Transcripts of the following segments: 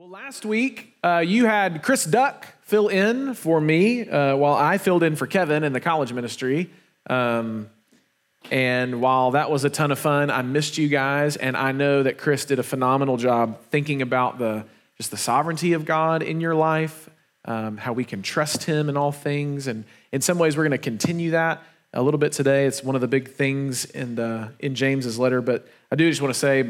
Well, last week uh, you had Chris Duck fill in for me uh, while I filled in for Kevin in the college ministry. Um, and while that was a ton of fun, I missed you guys, and I know that Chris did a phenomenal job thinking about the just the sovereignty of God in your life, um, how we can trust Him in all things, and in some ways we're going to continue that a little bit today. It's one of the big things in the, in James's letter, but I do just want to say,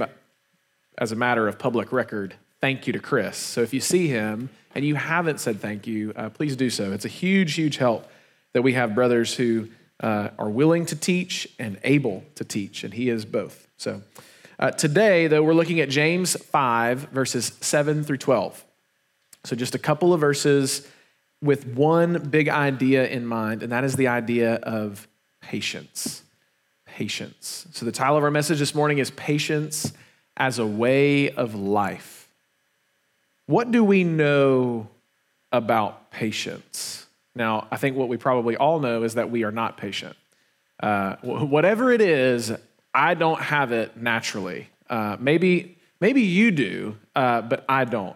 as a matter of public record, thank you to Chris. So if you see him and you haven't said thank you, uh, please do so. It's a huge, huge help that we have brothers who uh, are willing to teach and able to teach, and he is both. So uh, today, though, we're looking at James 5, verses 7 through 12. So just a couple of verses with one big idea in mind, and that is the idea of patience. Patience. So the title of our message this morning is Patience as a Way of Life. What do we know about patience? Now, I think what we probably all know is that we are not patient. Uh, whatever it is, I don't have it naturally. Uh, maybe, maybe you do, uh, but I don't.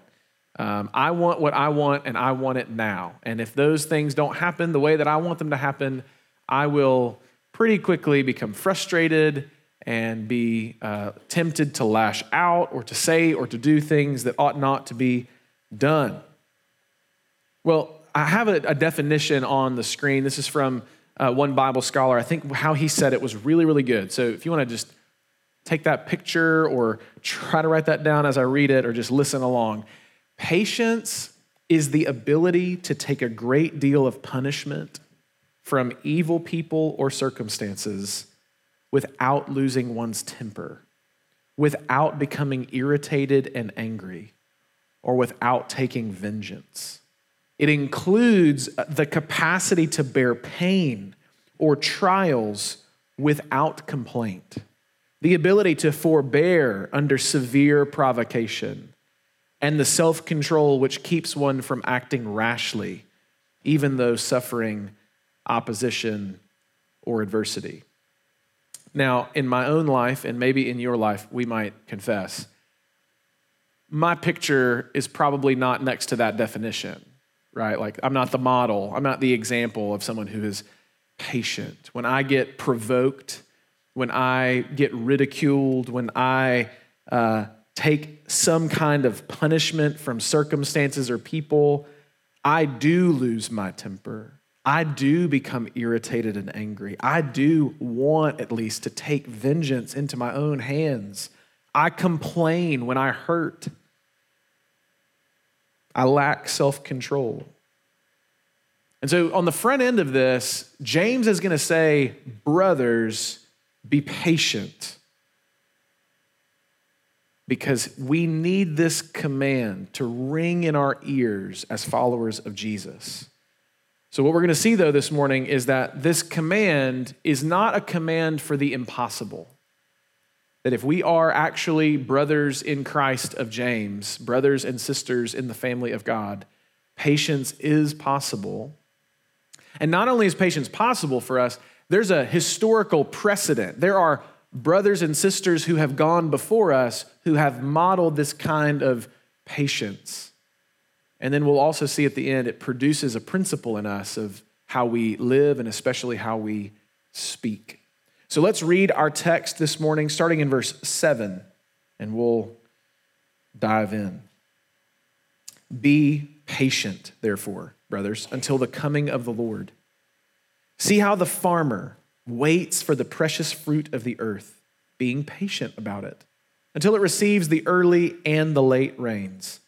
Um, I want what I want, and I want it now. And if those things don't happen the way that I want them to happen, I will pretty quickly become frustrated and be uh, tempted to lash out or to say or to do things that ought not to be done. Well, I have a, a definition on the screen. This is from uh, one Bible scholar. I think how he said it was really, really good. So if you want to just take that picture or try to write that down as I read it or just listen along. Patience is the ability to take a great deal of punishment from evil people or circumstances without losing one's temper, without becoming irritated and angry, or without taking vengeance. It includes the capacity to bear pain or trials without complaint, the ability to forbear under severe provocation, and the self control which keeps one from acting rashly, even though suffering opposition or adversity. Now, in my own life, and maybe in your life, we might confess, my picture is probably not next to that definition, right? Like, I'm not the model, I'm not the example of someone who is patient. When I get provoked, when I get ridiculed, when I uh, take some kind of punishment from circumstances or people, I do lose my temper. I do become irritated and angry. I do want, at least, to take vengeance into my own hands. I complain when I hurt. I lack self control. And so, on the front end of this, James is going to say, Brothers, be patient. Because we need this command to ring in our ears as followers of Jesus. So, what we're going to see though this morning is that this command is not a command for the impossible. That if we are actually brothers in Christ of James, brothers and sisters in the family of God, patience is possible. And not only is patience possible for us, there's a historical precedent. There are brothers and sisters who have gone before us who have modeled this kind of patience. And then we'll also see at the end, it produces a principle in us of how we live and especially how we speak. So let's read our text this morning, starting in verse 7, and we'll dive in. Be patient, therefore, brothers, until the coming of the Lord. See how the farmer waits for the precious fruit of the earth, being patient about it, until it receives the early and the late rains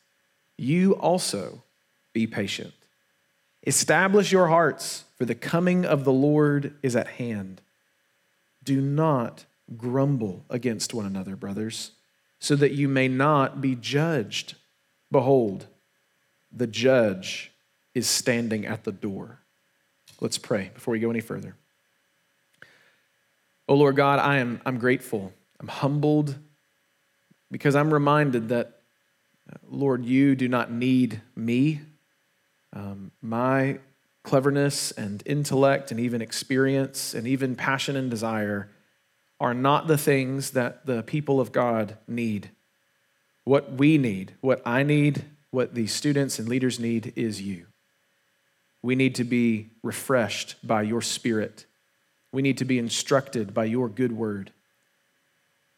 you also be patient. Establish your hearts, for the coming of the Lord is at hand. Do not grumble against one another, brothers, so that you may not be judged. Behold, the judge is standing at the door. Let's pray before we go any further. Oh Lord God, I am I'm grateful. I'm humbled because I'm reminded that Lord, you do not need me. Um, my cleverness and intellect and even experience and even passion and desire are not the things that the people of God need. What we need, what I need, what the students and leaders need is you. We need to be refreshed by your spirit. We need to be instructed by your good word.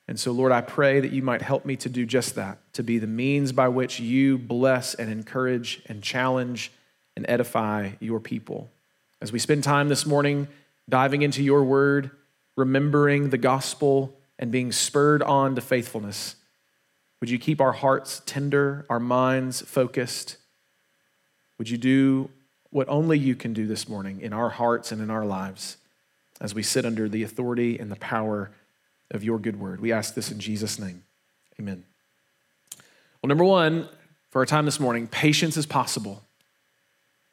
And so, Lord, I pray that you might help me to do just that, to be the means by which you bless and encourage and challenge and edify your people. As we spend time this morning diving into your word, remembering the gospel, and being spurred on to faithfulness, would you keep our hearts tender, our minds focused? Would you do what only you can do this morning in our hearts and in our lives as we sit under the authority and the power of your good word. We ask this in Jesus' name. Amen. Well, number one, for our time this morning, patience is possible.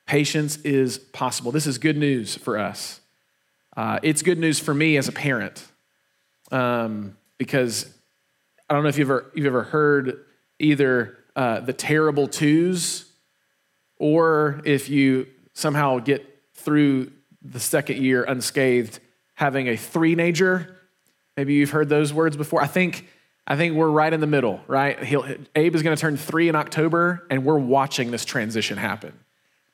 Patience is possible. This is good news for us. Uh, it's good news for me as a parent um, because I don't know if you've ever, you've ever heard either uh, the terrible twos or if you somehow get through the second year unscathed, having a three-nager Maybe you've heard those words before. I think, I think we're right in the middle, right? He'll, Abe is going to turn three in October, and we're watching this transition happen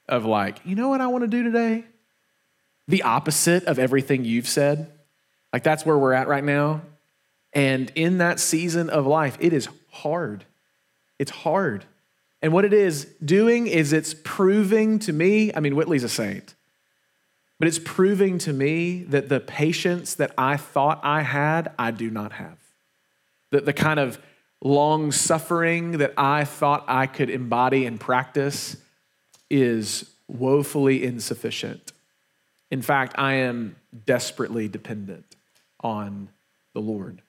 of like, you know what I want to do today? The opposite of everything you've said. Like that's where we're at right now. And in that season of life, it is hard. It's hard. And what it is doing is it's proving to me, I mean, Whitley's a saint. But it's proving to me that the patience that I thought I had, I do not have. That the kind of long suffering that I thought I could embody and practice is woefully insufficient. In fact, I am desperately dependent on the Lord.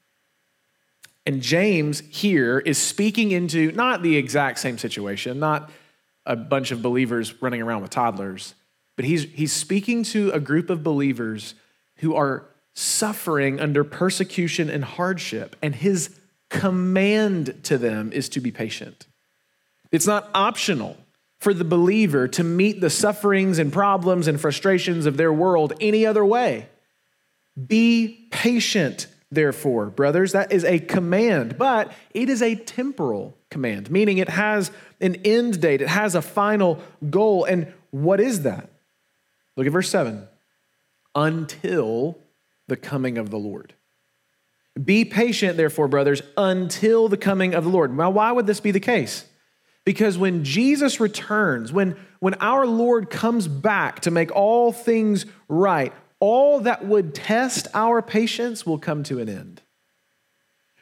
And James here is speaking into not the exact same situation, not a bunch of believers running around with toddlers, but he's, he's speaking to a group of believers who are suffering under persecution and hardship, and his command to them is to be patient. It's not optional for the believer to meet the sufferings and problems and frustrations of their world any other way. Be patient, therefore, brothers. That is a command, but it is a temporal command, meaning it has an end date, it has a final goal. And what is that? Look at verse 7 until the coming of the Lord. Be patient, therefore, brothers, until the coming of the Lord. Now, why would this be the case? Because when Jesus returns, when, when our Lord comes back to make all things right, all that would test our patience will come to an end.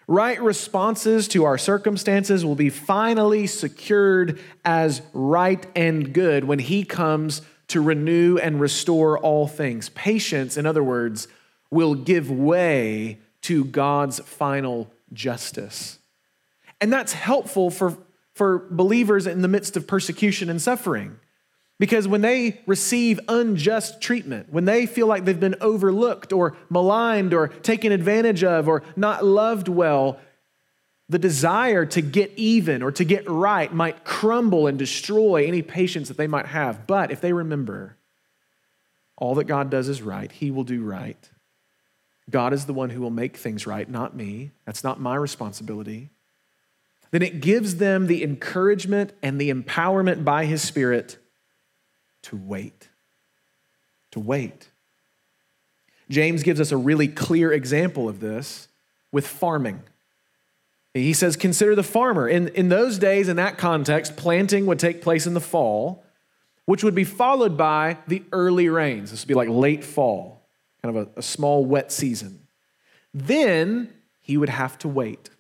Right responses to our circumstances will be finally secured as right and good when He comes to renew and restore all things. Patience, in other words, will give way to God's final justice. And that's helpful for, for believers in the midst of persecution and suffering. Because when they receive unjust treatment, when they feel like they've been overlooked or maligned or taken advantage of or not loved well, the desire to get even or to get right might crumble and destroy any patience that they might have. But if they remember, all that God does is right, He will do right. God is the one who will make things right, not me. That's not my responsibility. Then it gives them the encouragement and the empowerment by His Spirit to wait. To wait. James gives us a really clear example of this with farming. He says, Consider the farmer. In, in those days, in that context, planting would take place in the fall, which would be followed by the early rains. This would be like late fall, kind of a, a small wet season. Then he would have to wait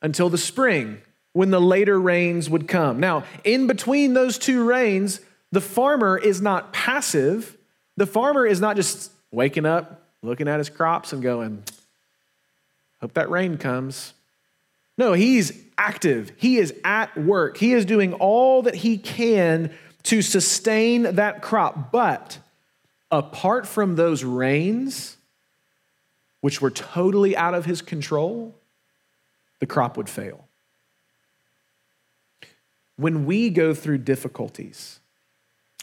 until the spring when the later rains would come. Now, in between those two rains, the farmer is not passive. The farmer is not just waking up, looking at his crops, and going, Hope that rain comes. No, he's active. He is at work. He is doing all that he can to sustain that crop. But apart from those rains, which were totally out of his control, the crop would fail. When we go through difficulties,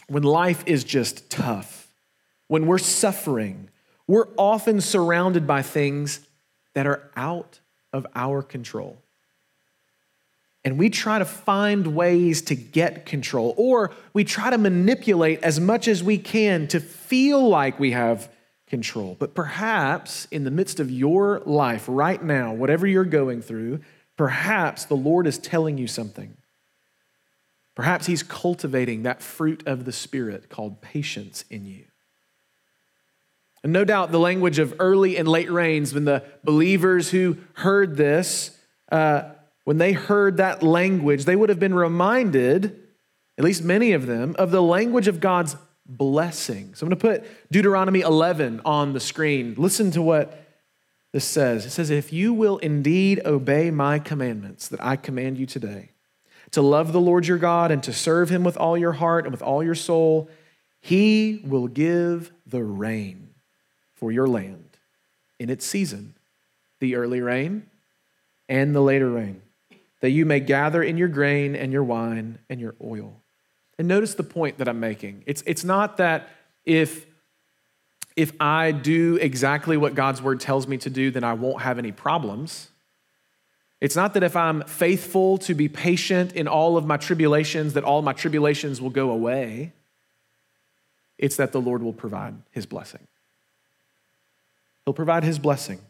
when life is just tough, when we're suffering, we're often surrounded by things that are out of our control. And we try to find ways to get control, or we try to manipulate as much as we can to feel like we have control. But perhaps in the midst of your life right now, whatever you're going through, perhaps the Lord is telling you something. Perhaps He's cultivating that fruit of the Spirit called patience in you. And no doubt the language of early and late rains, when the believers who heard this, uh, when they heard that language, they would have been reminded, at least many of them, of the language of God's blessing. So I'm going to put Deuteronomy 11 on the screen. Listen to what this says. It says, If you will indeed obey my commandments that I command you today, to love the Lord your God and to serve him with all your heart and with all your soul, he will give the rain for your land in its season, the early rain and the later rain, that you may gather in your grain and your wine and your oil. And notice the point that I'm making. It's, it's not that if, if I do exactly what God's word tells me to do, then I won't have any problems. It's not that if I'm faithful to be patient in all of my tribulations, that all my tribulations will go away. It's that the Lord will provide his blessing. He'll provide his blessing.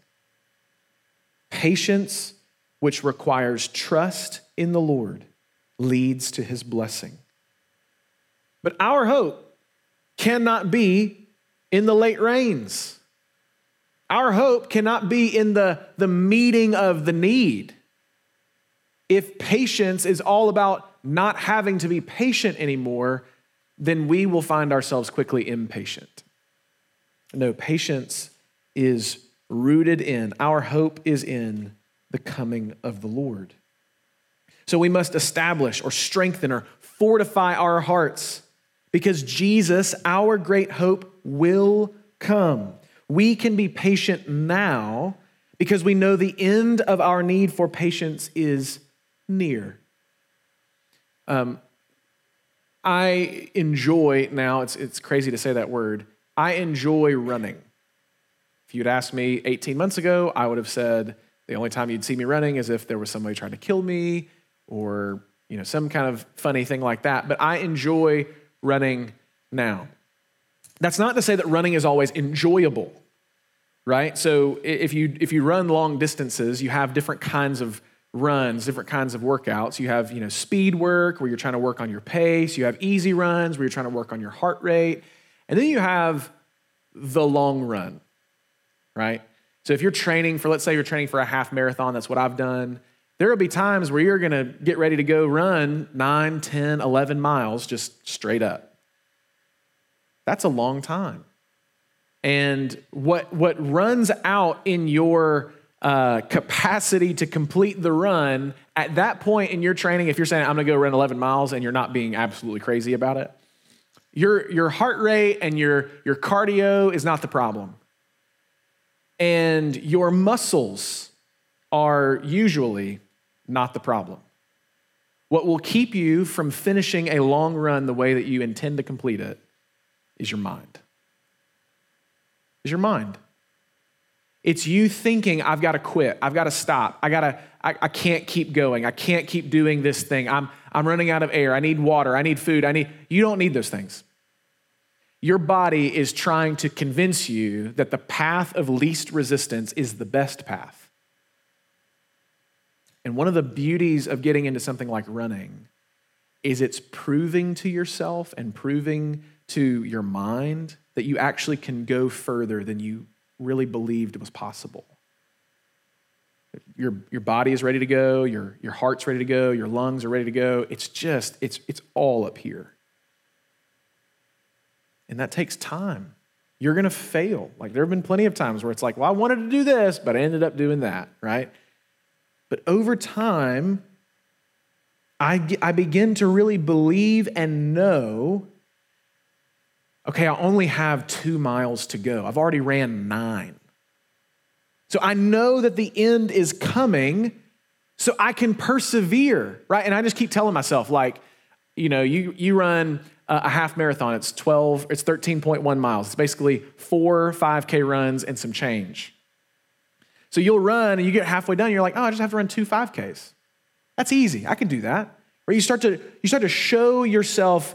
Patience, which requires trust in the Lord, leads to his blessing. But our hope cannot be in the late rains. Our hope cannot be in the, the meeting of the need. If patience is all about not having to be patient anymore, then we will find ourselves quickly impatient. No, patience is rooted in, our hope is in the coming of the Lord. So we must establish or strengthen or fortify our hearts because Jesus, our great hope, will come. We can be patient now because we know the end of our need for patience is near. Um, I enjoy now, it's, it's crazy to say that word, I enjoy running. If you'd asked me 18 months ago, I would have said the only time you'd see me running is if there was somebody trying to kill me or you know some kind of funny thing like that. But I enjoy running now. That's not to say that running is always enjoyable, right? So if you if you run long distances, you have different kinds of runs, different kinds of workouts. You have, you know, speed work where you're trying to work on your pace, you have easy runs where you're trying to work on your heart rate, and then you have the long run right? So if you're training for, let's say you're training for a half marathon, that's what I've done. There will be times where you're going to get ready to go run 9, 10, 11 miles just straight up. That's a long time. And what, what runs out in your uh, capacity to complete the run at that point in your training, if you're saying, I'm going to go run 11 miles and you're not being absolutely crazy about it, your, your heart rate and your, your cardio is not the problem and your muscles are usually not the problem. What will keep you from finishing a long run the way that you intend to complete it is your mind. Is your mind. It's you thinking, I've got to quit. I've got to stop. I got to, I, I can't keep going. I can't keep doing this thing. I'm, I'm running out of air. I need water. I need food. I need, you don't need those things your body is trying to convince you that the path of least resistance is the best path. And one of the beauties of getting into something like running is it's proving to yourself and proving to your mind that you actually can go further than you really believed was possible. Your, your body is ready to go, your, your heart's ready to go, your lungs are ready to go. It's just, it's, it's all up here. And that takes time. You're going to fail. Like there have been plenty of times where it's like, well, I wanted to do this, but I ended up doing that, right? But over time, I, I begin to really believe and know okay, I only have two miles to go. I've already ran nine. So I know that the end is coming, so I can persevere, right? And I just keep telling myself, like, you know, you, you run a half marathon. It's 12, it's 13.1 miles. It's basically four 5K runs and some change. So you'll run and you get halfway done, you're like, oh, I just have to run two 5Ks. That's easy. I can do that. Where you start to you start to show yourself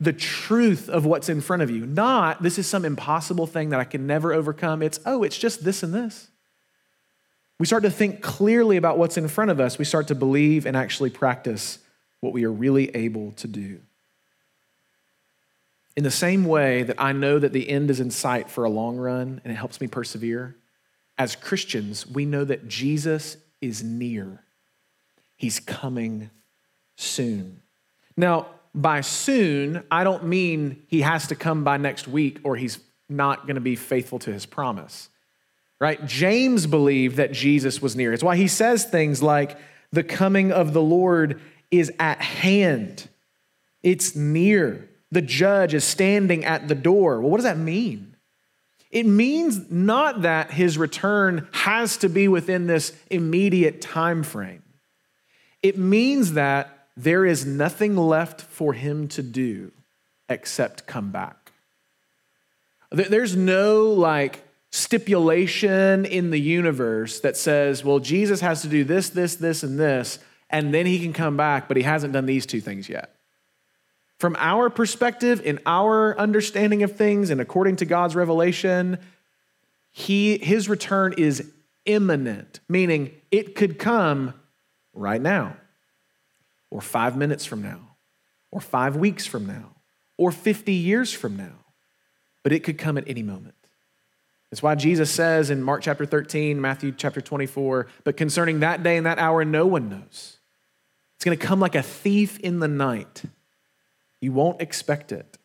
the truth of what's in front of you. Not this is some impossible thing that I can never overcome. It's oh, it's just this and this. We start to think clearly about what's in front of us. We start to believe and actually practice what we are really able to do. In the same way that I know that the end is in sight for a long run and it helps me persevere, as Christians, we know that Jesus is near. He's coming soon. Now, by soon, I don't mean he has to come by next week or he's not going to be faithful to his promise. Right? James believed that Jesus was near. It's why he says things like, the coming of the Lord is at hand, it's near. The judge is standing at the door. Well, what does that mean? It means not that his return has to be within this immediate time frame. It means that there is nothing left for him to do except come back. There's no like stipulation in the universe that says, well, Jesus has to do this, this, this, and this, and then he can come back, but he hasn't done these two things yet. From our perspective, in our understanding of things, and according to God's revelation, he, his return is imminent, meaning it could come right now, or five minutes from now, or five weeks from now, or 50 years from now. But it could come at any moment. That's why Jesus says in Mark chapter 13, Matthew chapter 24, but concerning that day and that hour, no one knows. It's going to come like a thief in the night. You won't expect it.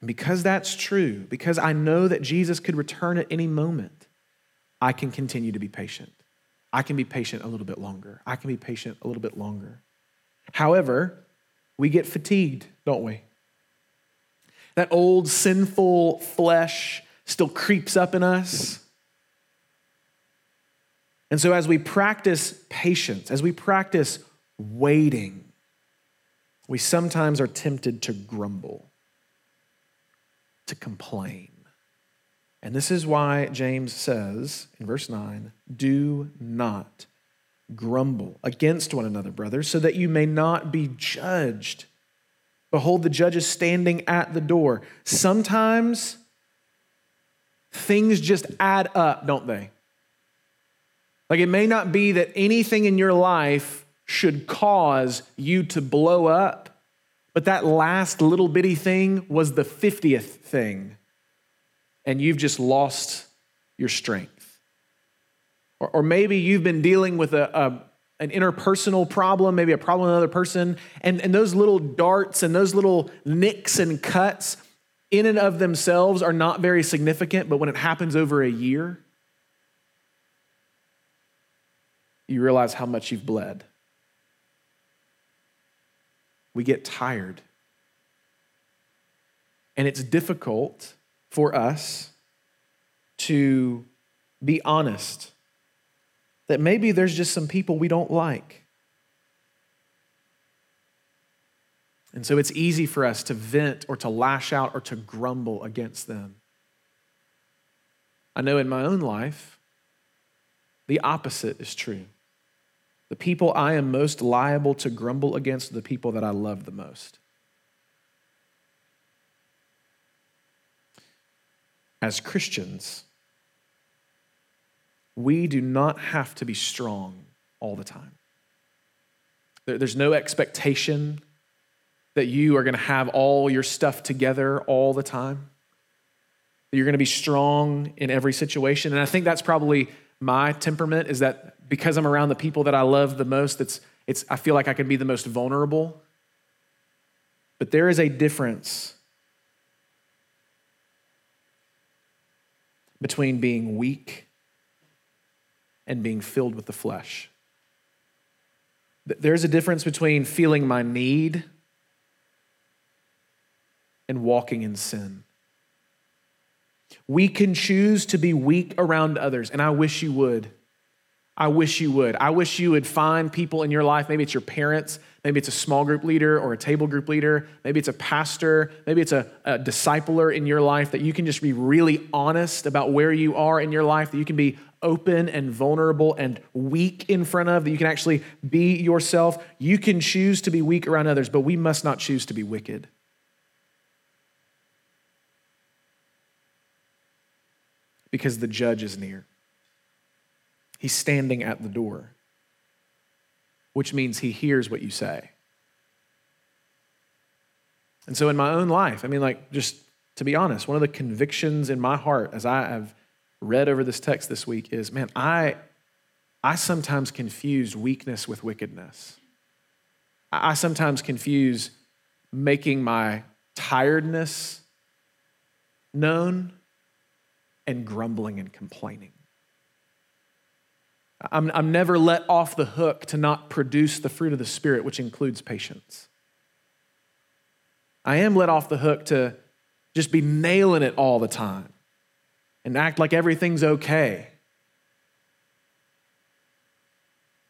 And because that's true, because I know that Jesus could return at any moment, I can continue to be patient. I can be patient a little bit longer. I can be patient a little bit longer. However, we get fatigued, don't we? That old sinful flesh still creeps up in us. And so, as we practice patience, as we practice waiting, we sometimes are tempted to grumble, to complain. And this is why James says in verse 9 do not grumble against one another, brothers, so that you may not be judged. Behold, the judge is standing at the door. Sometimes things just add up, don't they? Like it may not be that anything in your life should cause you to blow up. But that last little bitty thing was the 50th thing, and you've just lost your strength. Or, or maybe you've been dealing with a, a an interpersonal problem, maybe a problem with another person, and, and those little darts and those little nicks and cuts in and of themselves are not very significant, but when it happens over a year, you realize how much you've bled we get tired. And it's difficult for us to be honest that maybe there's just some people we don't like. And so it's easy for us to vent or to lash out or to grumble against them. I know in my own life, the opposite is true. The people I am most liable to grumble against are the people that I love the most. As Christians, we do not have to be strong all the time. There's no expectation that you are going to have all your stuff together all the time. That you're going to be strong in every situation. And I think that's probably my temperament is that because I'm around the people that I love the most, it's, it's, I feel like I can be the most vulnerable. But there is a difference between being weak and being filled with the flesh. There's a difference between feeling my need and walking in sin. We can choose to be weak around others, and I wish you would. I wish you would. I wish you would find people in your life. Maybe it's your parents. Maybe it's a small group leader or a table group leader. Maybe it's a pastor. Maybe it's a, a discipler in your life that you can just be really honest about where you are in your life, that you can be open and vulnerable and weak in front of, that you can actually be yourself. You can choose to be weak around others, but we must not choose to be wicked. Because the judge is near. He's standing at the door, which means he hears what you say. And so, in my own life, I mean, like, just to be honest, one of the convictions in my heart as I have read over this text this week is man, I, I sometimes confuse weakness with wickedness. I sometimes confuse making my tiredness known and grumbling and complaining. I'm, I'm never let off the hook to not produce the fruit of the Spirit, which includes patience. I am let off the hook to just be nailing it all the time and act like everything's okay.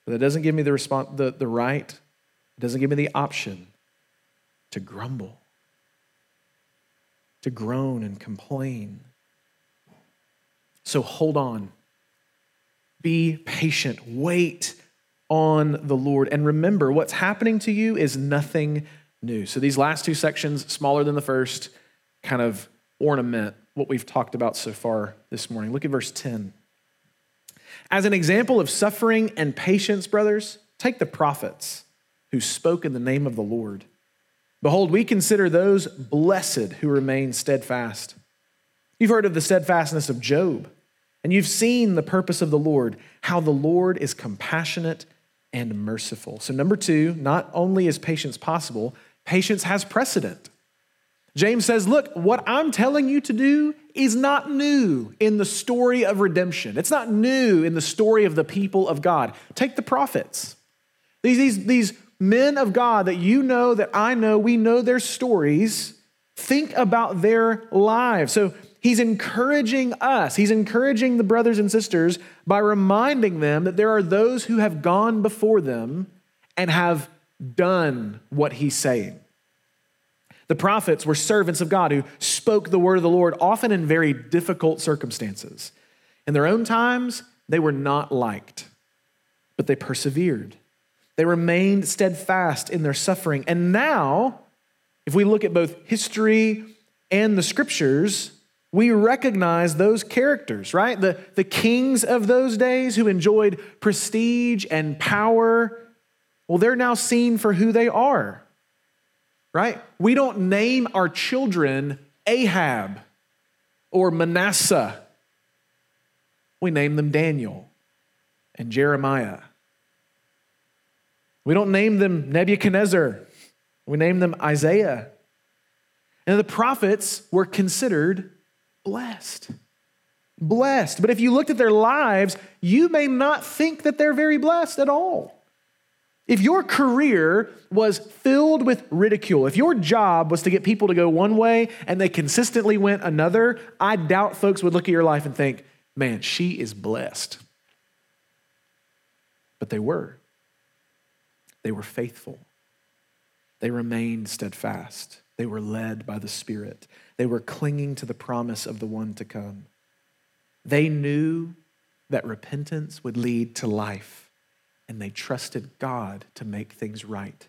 But that doesn't give me the, response, the, the right, it doesn't give me the option to grumble, to groan and complain. So hold on. Be patient. Wait on the Lord. And remember, what's happening to you is nothing new. So these last two sections, smaller than the first, kind of ornament what we've talked about so far this morning. Look at verse 10. As an example of suffering and patience, brothers, take the prophets who spoke in the name of the Lord. Behold, we consider those blessed who remain steadfast. You've heard of the steadfastness of Job, and you've seen the purpose of the Lord, how the Lord is compassionate and merciful. So, number two, not only is patience possible, patience has precedent. James says, Look, what I'm telling you to do is not new in the story of redemption. It's not new in the story of the people of God. Take the prophets. These, these, these men of God that you know, that I know, we know their stories. Think about their lives. So he's encouraging us, he's encouraging the brothers and sisters by reminding them that there are those who have gone before them and have done what he's saying. The prophets were servants of God who spoke the word of the Lord, often in very difficult circumstances. In their own times, they were not liked, but they persevered. They remained steadfast in their suffering. And now, if we look at both history and the scriptures, we recognize those characters, right? The, the kings of those days who enjoyed prestige and power, well, they're now seen for who they are right? We don't name our children Ahab or Manasseh. We name them Daniel and Jeremiah. We don't name them Nebuchadnezzar. We name them Isaiah. And the prophets were considered blessed. Blessed. But if you looked at their lives, you may not think that they're very blessed at all. If your career was filled with ridicule, if your job was to get people to go one way and they consistently went another, I doubt folks would look at your life and think, man, she is blessed. But they were. They were faithful. They remained steadfast. They were led by the Spirit. They were clinging to the promise of the one to come. They knew that repentance would lead to life and they trusted God to make things right.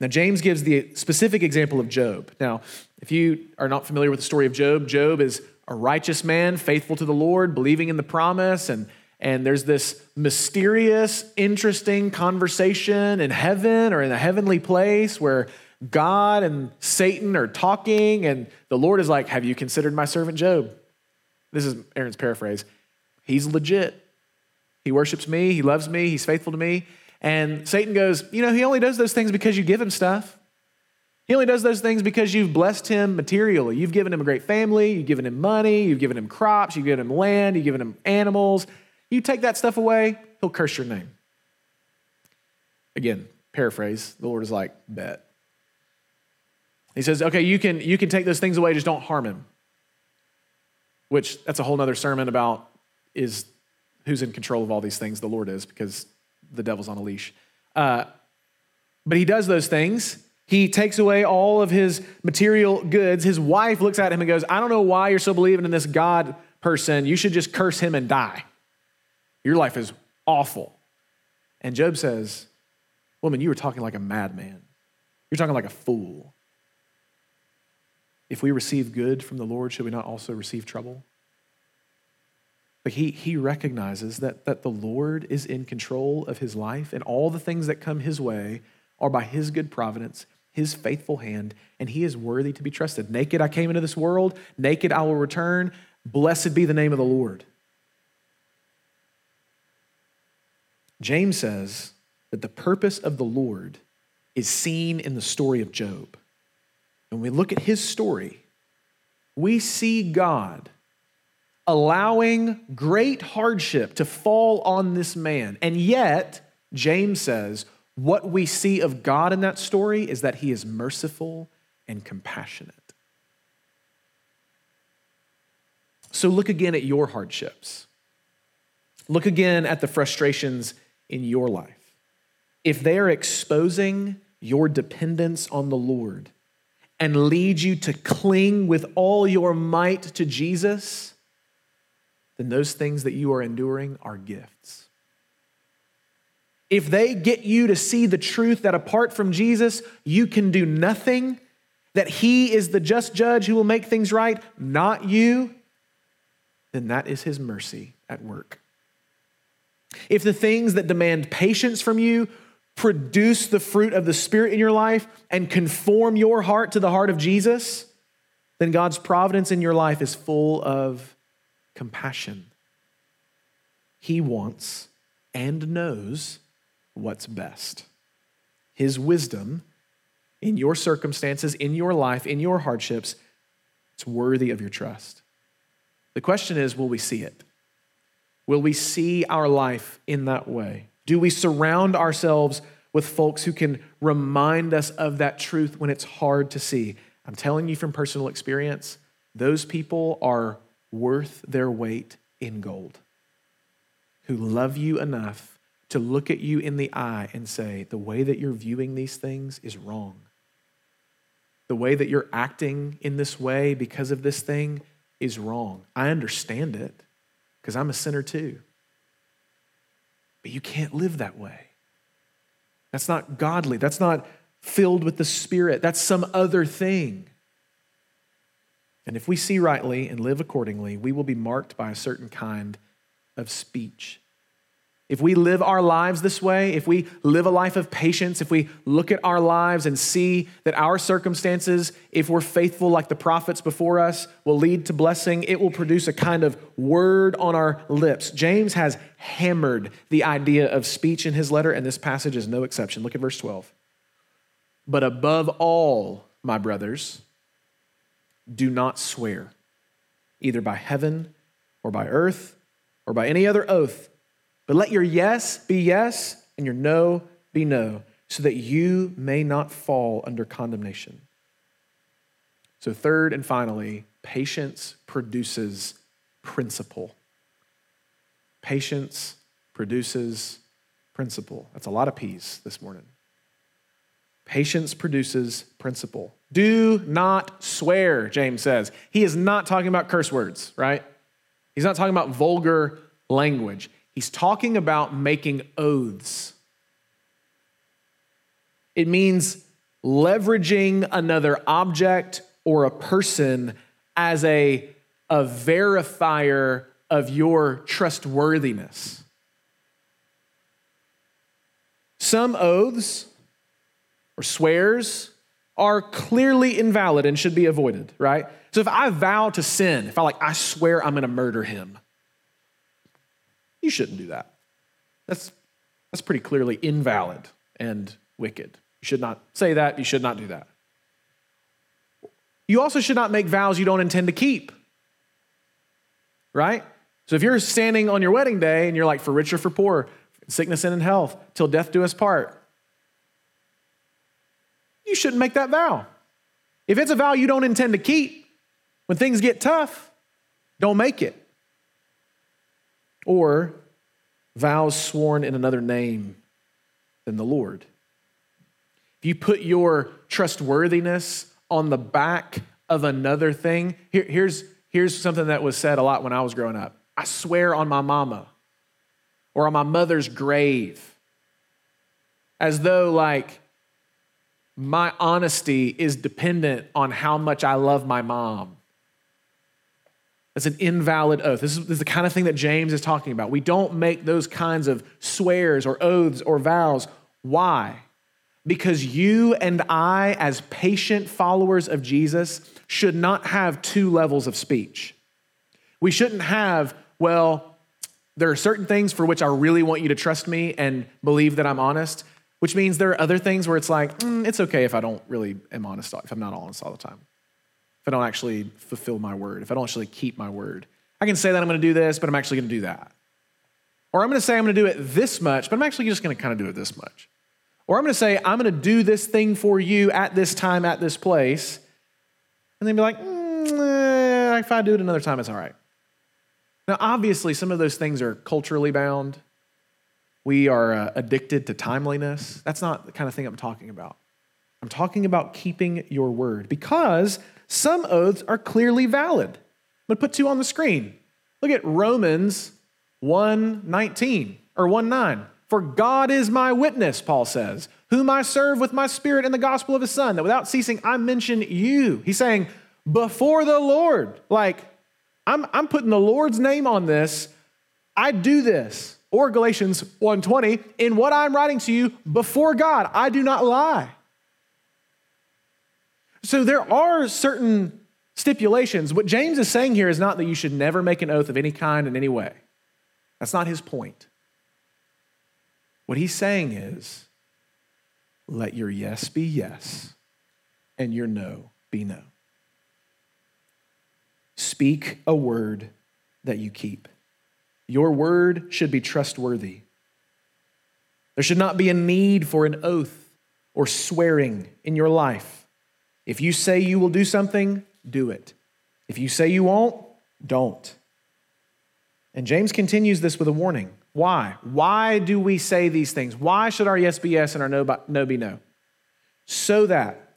Now, James gives the specific example of Job. Now, if you are not familiar with the story of Job, Job is a righteous man, faithful to the Lord, believing in the promise, and, and there's this mysterious, interesting conversation in heaven or in a heavenly place where God and Satan are talking, and the Lord is like, Have you considered my servant Job? This is Aaron's paraphrase. He's legit. He worships me, he loves me, he's faithful to me. And Satan goes, You know, he only does those things because you give him stuff. He only does those things because you've blessed him materially. You've given him a great family, you've given him money, you've given him crops, you've given him land, you've given him animals. You take that stuff away, he'll curse your name. Again, paraphrase, the Lord is like, bet. He says, okay, you can, you can take those things away, just don't harm him. Which that's a whole nother sermon about is who's in control of all these things. The Lord is, because the devil's on a leash. Uh, but he does those things. He takes away all of his material goods. His wife looks at him and goes, I don't know why you're so believing in this God person. You should just curse him and die. Your life is awful. And Job says, Woman, you were talking like a madman. You're talking like a fool. If we receive good from the Lord, should we not also receive trouble? He, he recognizes that, that the Lord is in control of his life, and all the things that come his way are by his good providence, his faithful hand, and he is worthy to be trusted. Naked I came into this world, naked I will return. Blessed be the name of the Lord. James says that the purpose of the Lord is seen in the story of Job. When we look at his story, we see God allowing great hardship to fall on this man. And yet, James says, what we see of God in that story is that he is merciful and compassionate. So look again at your hardships. Look again at the frustrations in your life. If they are exposing your dependence on the Lord and lead you to cling with all your might to Jesus, then those things that you are enduring are gifts. If they get you to see the truth that apart from Jesus, you can do nothing, that He is the just judge who will make things right, not you, then that is His mercy at work. If the things that demand patience from you produce the fruit of the Spirit in your life and conform your heart to the heart of Jesus, then God's providence in your life is full of compassion. He wants and knows what's best. His wisdom in your circumstances, in your life, in your hardships, it's worthy of your trust. The question is will we see it? Will we see our life in that way? Do we surround ourselves with folks who can remind us of that truth when it's hard to see? I'm telling you from personal experience, those people are worth their weight in gold, who love you enough to look at you in the eye and say, the way that you're viewing these things is wrong. The way that you're acting in this way because of this thing is wrong. I understand it because I'm a sinner too. But you can't live that way. That's not godly. That's not filled with the Spirit. That's some other thing. And if we see rightly and live accordingly, we will be marked by a certain kind of speech. If we live our lives this way, if we live a life of patience, if we look at our lives and see that our circumstances, if we're faithful like the prophets before us, will lead to blessing, it will produce a kind of word on our lips. James has hammered the idea of speech in his letter, and this passage is no exception. Look at verse 12. But above all, my brothers, do not swear, either by heaven or by earth or by any other oath but let your yes be yes and your no be no, so that you may not fall under condemnation. So, third and finally, patience produces principle. Patience produces principle. That's a lot of P's this morning. Patience produces principle. Do not swear, James says. He is not talking about curse words, right? He's not talking about vulgar language. He's talking about making oaths. It means leveraging another object or a person as a, a verifier of your trustworthiness. Some oaths or swears are clearly invalid and should be avoided, right? So if I vow to sin, if I like, I swear I'm gonna murder him, you shouldn't do that. That's, that's pretty clearly invalid and wicked. You should not say that. You should not do that. You also should not make vows you don't intend to keep. Right? So if you're standing on your wedding day and you're like, for rich or for poor, sickness and in health, till death do us part, you shouldn't make that vow. If it's a vow you don't intend to keep, when things get tough, don't make it. Or vows sworn in another name than the Lord. If you put your trustworthiness on the back of another thing, here, here's, here's something that was said a lot when I was growing up I swear on my mama or on my mother's grave, as though like my honesty is dependent on how much I love my mom. That's an invalid oath. This is, this is, the kind of thing that James is talking about. We don't make those kinds of swears or oaths or vows. Why? Because you and I, as patient followers of Jesus, should not have two levels of speech. We shouldn't have, well, there are certain things for which I really want you to trust me and believe that I'm honest, which means there are other things where it's like, mm, it's okay if I don't really am honest, if I'm not honest all the time, I don't actually fulfill my word, if I don't actually keep my word. I can say that I'm going to do this, but I'm actually going to do that. Or I'm going to say I'm going to do it this much, but I'm actually just going to kind of do it this much. Or I'm going to say I'm going to do this thing for you at this time, at this place, and then be like, mm, eh, if I do it another time, it's all right. Now, obviously, some of those things are culturally bound. We are uh, addicted to timeliness. That's not the kind of thing I'm talking about. I'm talking about keeping your word because some oaths are clearly valid. I'm going to put two on the screen. Look at Romans 1:19 or 1:9. For God is my witness, Paul says, whom I serve with my spirit in the gospel of his son, that without ceasing I mention you. He's saying, before the Lord, like I'm, I'm putting the Lord's name on this. I do this. Or Galatians 1:20, in what I'm writing to you before God, I do not lie. So there are certain stipulations. What James is saying here is not that you should never make an oath of any kind in any way. That's not his point. What he's saying is let your yes be yes and your no be no. Speak a word that you keep. Your word should be trustworthy. There should not be a need for an oath or swearing in your life. If you say you will do something, do it. If you say you won't, don't. And James continues this with a warning. Why? Why do we say these things? Why should our yes be yes and our no, no be no? So that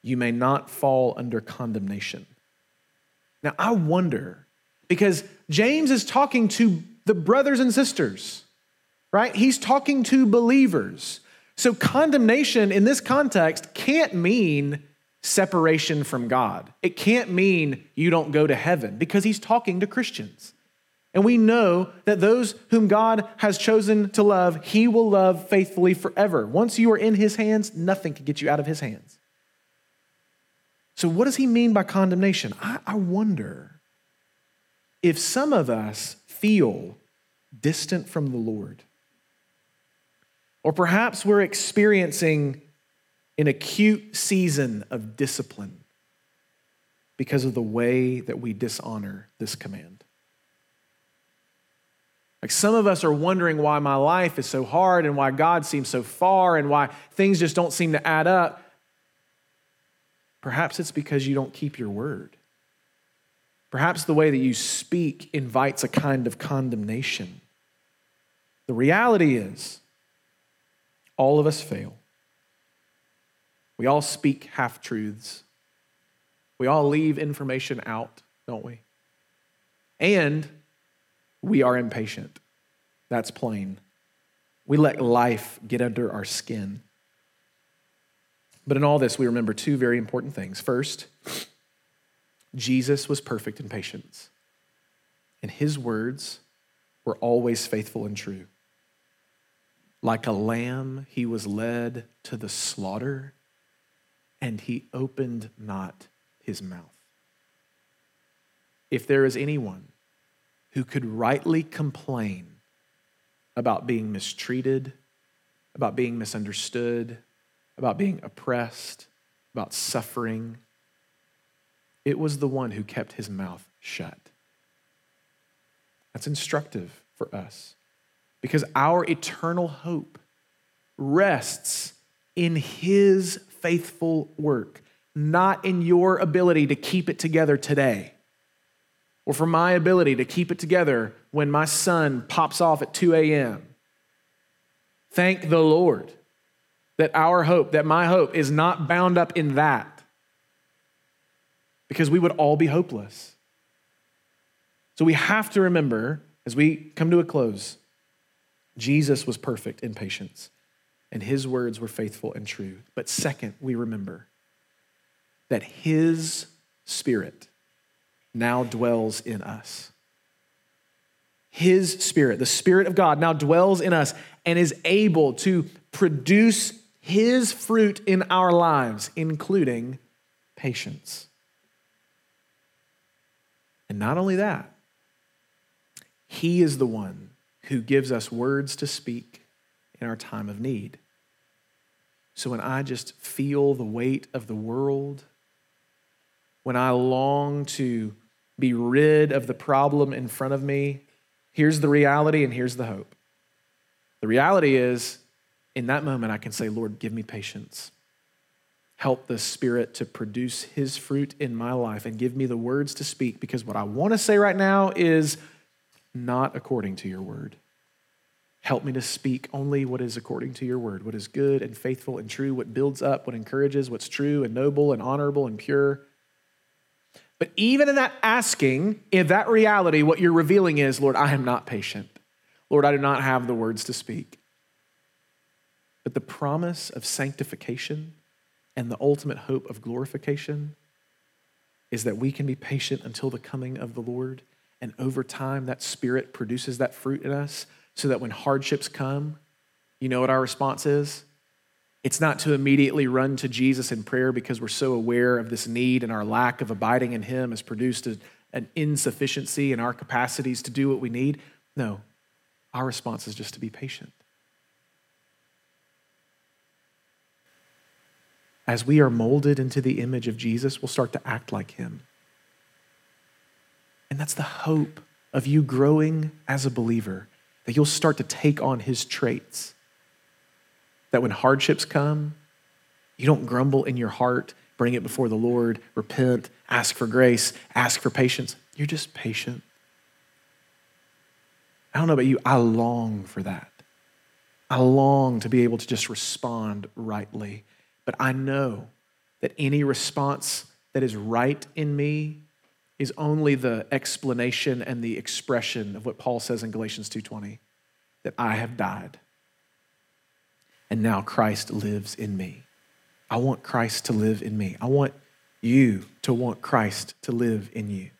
you may not fall under condemnation. Now, I wonder, because James is talking to the brothers and sisters, right? He's talking to believers. So, condemnation in this context can't mean separation from God. It can't mean you don't go to heaven because he's talking to Christians. And we know that those whom God has chosen to love, he will love faithfully forever. Once you are in his hands, nothing can get you out of his hands. So, what does he mean by condemnation? I, I wonder if some of us feel distant from the Lord, or perhaps we're experiencing an acute season of discipline because of the way that we dishonor this command. Like some of us are wondering why my life is so hard and why God seems so far and why things just don't seem to add up. Perhaps it's because you don't keep your word. Perhaps the way that you speak invites a kind of condemnation. The reality is, all of us fail. We all speak half truths. We all leave information out, don't we? And we are impatient. That's plain. We let life get under our skin. But in all this, we remember two very important things. First, Jesus was perfect in patience, and his words were always faithful and true. Like a lamb, he was led to the slaughter, and he opened not his mouth. If there is anyone who could rightly complain about being mistreated, about being misunderstood, about being oppressed, about suffering. It was the one who kept his mouth shut. That's instructive for us because our eternal hope rests in his faithful work, not in your ability to keep it together today or for my ability to keep it together when my son pops off at 2 a.m. Thank the Lord that our hope, that my hope is not bound up in that because we would all be hopeless. So we have to remember as we come to a close, Jesus was perfect in patience and his words were faithful and true. But second, we remember that his spirit now dwells in us. His spirit, the spirit of God, now dwells in us and is able to produce his fruit in our lives, including patience. And not only that, he is the one who gives us words to speak in our time of need. So when I just feel the weight of the world, when I long to be rid of the problem in front of me, here's the reality and here's the hope. The reality is, in that moment, I can say, Lord, give me patience. Help the Spirit to produce His fruit in my life and give me the words to speak because what I want to say right now is not according to your word. Help me to speak only what is according to your word, what is good and faithful and true, what builds up, what encourages, what's true and noble and honorable and pure. But even in that asking, in that reality, what you're revealing is, Lord, I am not patient. Lord, I do not have the words to speak. But the promise of sanctification and the ultimate hope of glorification is that we can be patient until the coming of the Lord. And over time, that spirit produces that fruit in us so that when hardships come, you know what our response is? It's not to immediately run to Jesus in prayer because we're so aware of this need and our lack of abiding in Him has produced a, an insufficiency in our capacities to do what we need. No, our response is just to be patient. As we are molded into the image of Jesus, we'll start to act like Him. And that's the hope of you growing as a believer that you'll start to take on his traits. That when hardships come, you don't grumble in your heart, bring it before the Lord, repent, ask for grace, ask for patience. You're just patient. I don't know about you, I long for that. I long to be able to just respond rightly. But I know that any response that is right in me is only the explanation and the expression of what Paul says in Galatians 2:20 that I have died and now Christ lives in me. I want Christ to live in me. I want you to want Christ to live in you.